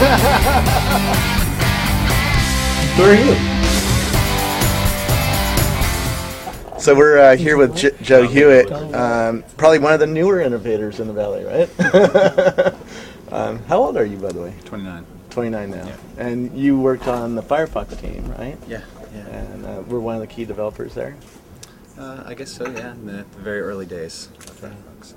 Who are you? So we're uh, here with J- Joe Hewitt, um, probably one of the newer innovators in the valley, right? um, how old are you, by the way? 29. 29 now. Yeah. And you worked on the Firefox team, right? Yeah, yeah. And uh, we're one of the key developers there. Uh, I guess so, yeah, in the, the very early days of Firefox.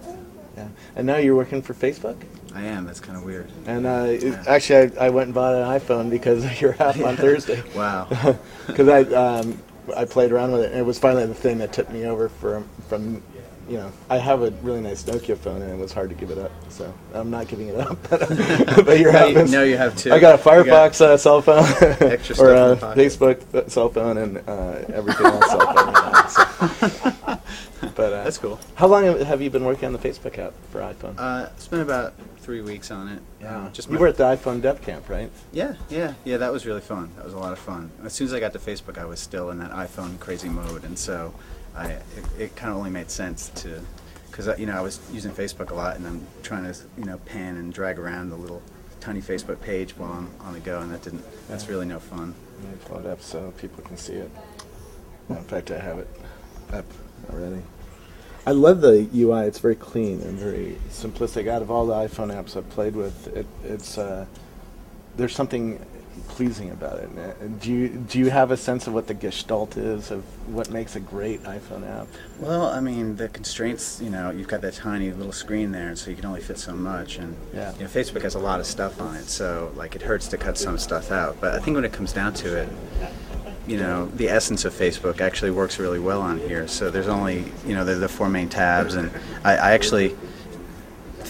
Yeah. And now you're working for Facebook. I am, that's kind of weird. And uh, it- actually, I, I went and bought an iPhone because of your app on Thursday. Wow. Because I um, I played around with it, and it was finally the thing that tipped me over from from you know I have a really nice Nokia phone, and it was hard to give it up. So I'm not giving it up. but your No, you- no, you have two. I got a You got Firefox uh, cell phone, Extra or stuff a. Facebook uh, cell phone, and uh, everything else cell phone. right now, so. But uh, That's cool. How long have you been working on the Facebook app for iPhone? Uh, it's been about three weeks on it. Uh, just you were at the iPhone Dev Camp, right? Yeah, yeah, yeah. That was really fun. That was a lot of fun. As soon as I got to Facebook, I was still in that iPhone crazy mode, and so I it, it kind of only made sense to because you know I was using Facebook a lot, and I'm trying to you know pan and drag around the little tiny Facebook page while I'm on the go, and that didn't. That's really no fun. Let me pull it up so people can see it. In fact, I have it up already. I love the UI. It's very clean and very simplistic. Out of all the iPhone apps I've played with, it, it's uh, there's something pleasing about it. Do you do you have a sense of what the gestalt is of what makes a great iPhone app? Well, I mean, the constraints, you know, you've got that tiny little screen there, and so you can only fit so much. And Yeah. you know, Facebook has a lot of stuff on it, so like it hurts to cut some stuff out. But I think when it comes down to it, you know, the essence of Facebook actually works really well on here. So there's only, you know, are the four main tabs, and I, I actually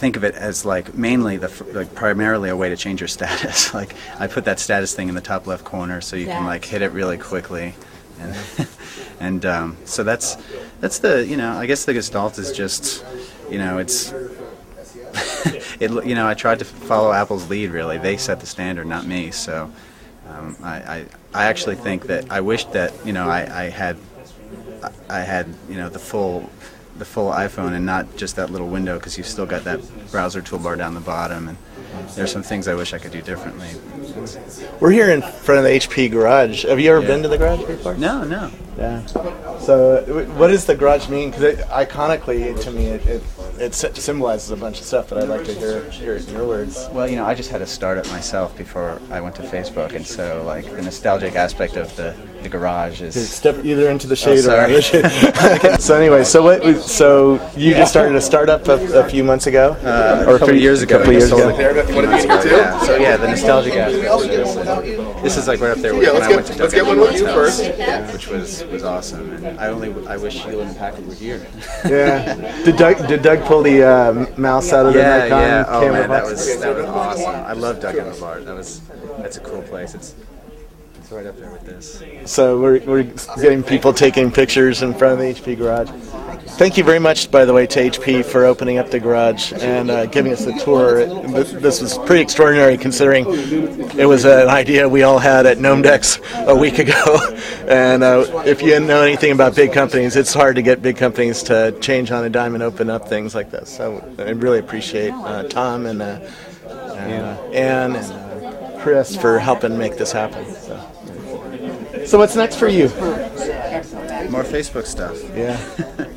think of it as like mainly the like primarily a way to change your status. like I put that status thing in the top left corner, so you can like hit it really quickly, and and um, so that's that's the you know I guess the gestalt is just you know it's it you know I tried to follow Apple's lead really. They set the standard, not me. So um, I, I I actually think that I wish that you know I, I had I had you know the full the full iPhone and not just that little window because you've still got that browser toolbar down the bottom and there's some things I wish I could do differently. We're here in front of the HP garage. Have you ever Yeah. been to the garage before? No, no. Yeah. So, what does the garage mean? Because iconically, to me, it, it it symbolizes a bunch of stuff that I'd like to hear hear your words. Well, you know, I just had a startup myself before I went to Facebook, and so like the nostalgic aspect of the, the garage is Step either into the shade or out of the shade. so anyway, so what? So you just started a startup a, a few months ago, uh, or a couple years ago. A couple years ago. it a few months Yeah. So yeah, the nostalgic aspect. this, is like right up there with Yeah, when let's I get- went to let's Doug get one with you Emmert's first. house, which was was awesome. And I only I wish Hewlett and Packard were here. Yeah. Did Doug did Doug pull the uh, mouse out of the yeah, Nikon yeah. Oh camera man, that was that was awesome. I love Doug Engelbart's That was that's a cool place. It's it's right up there with this. So we're, we're getting people taking pictures in front of the HP garage. Thank you very much, by the way, to HP for opening up the garage and uh, giving us the tour. This was pretty extraordinary considering it was an idea we all had at Gnomedex a week ago. And uh, if you know anything about big companies, it's hard to get big companies to change on a dime and open up things like this. So I really appreciate uh, Tom and, uh, and uh, uh, Chris for helping make this happen. So. So what's next for you? More Facebook stuff. Yeah.